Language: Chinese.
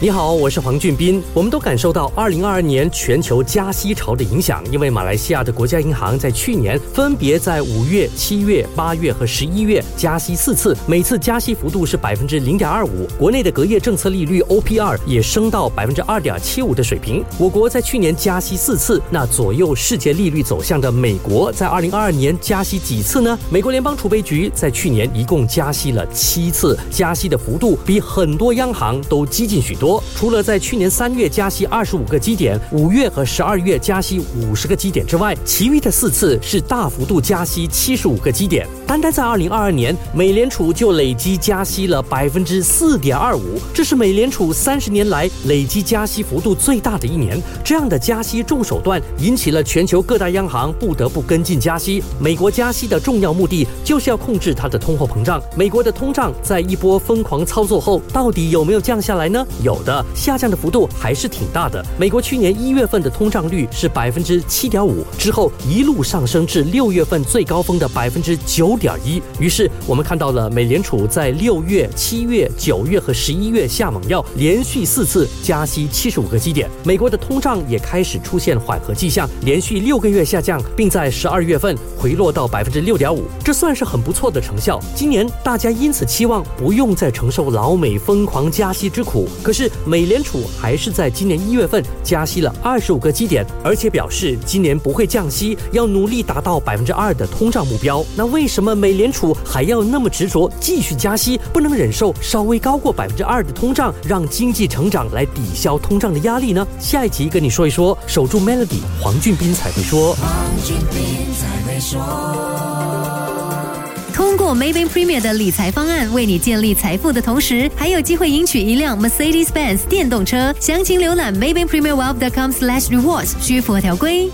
你好，我是黄俊斌。我们都感受到二零二二年全球加息潮的影响，因为马来西亚的国家银行在去年分别在五月、七月、八月和十一月加息四次，每次加息幅度是百分之零点二五。国内的隔夜政策利率 OPR 也升到百分之二点七五的水平。我国在去年加息四次，那左右世界利率走向的美国在二零二二年加息几次呢？美国联邦储备局在去年一共加息了七次，加息的幅度比很多央行都激进许多。除了在去年三月加息二十五个基点，五月和十二月加息五十个基点之外，其余的四次是大幅度加息七十五个基点。单单在二零二二年，美联储就累计加息了百分之四点二五，这是美联储三十年来累计加息幅度最大的一年。这样的加息重手段引起了全球各大央行不得不跟进加息。美国加息的重要目的就是要控制它的通货膨胀。美国的通胀在一波疯狂操作后，到底有没有降下来呢？有。的下降的幅度还是挺大的。美国去年一月份的通胀率是百分之七点五，之后一路上升至六月份最高峰的百分之九点一。于是我们看到了美联储在六月、七月、九月和十一月下猛药，连续四次加息七十五个基点。美国的通胀也开始出现缓和迹象，连续六个月下降，并在十二月份回落到百分之六点五，这算是很不错的成效。今年大家因此期望不用再承受老美疯狂加息之苦，可是。美联储还是在今年一月份加息了二十五个基点，而且表示今年不会降息，要努力达到百分之二的通胀目标。那为什么美联储还要那么执着继续加息，不能忍受稍微高过百分之二的通胀，让经济成长来抵消通胀的压力呢？下一集跟你说一说，守住 Melody，黄俊斌才会说。黄俊斌才会说通过 Maybank Premier 的理财方案，为你建立财富的同时，还有机会赢取一辆 Mercedes-Benz 电动车。详情浏览 Maybank Premier Wealth.com/slash rewards，需符合条规。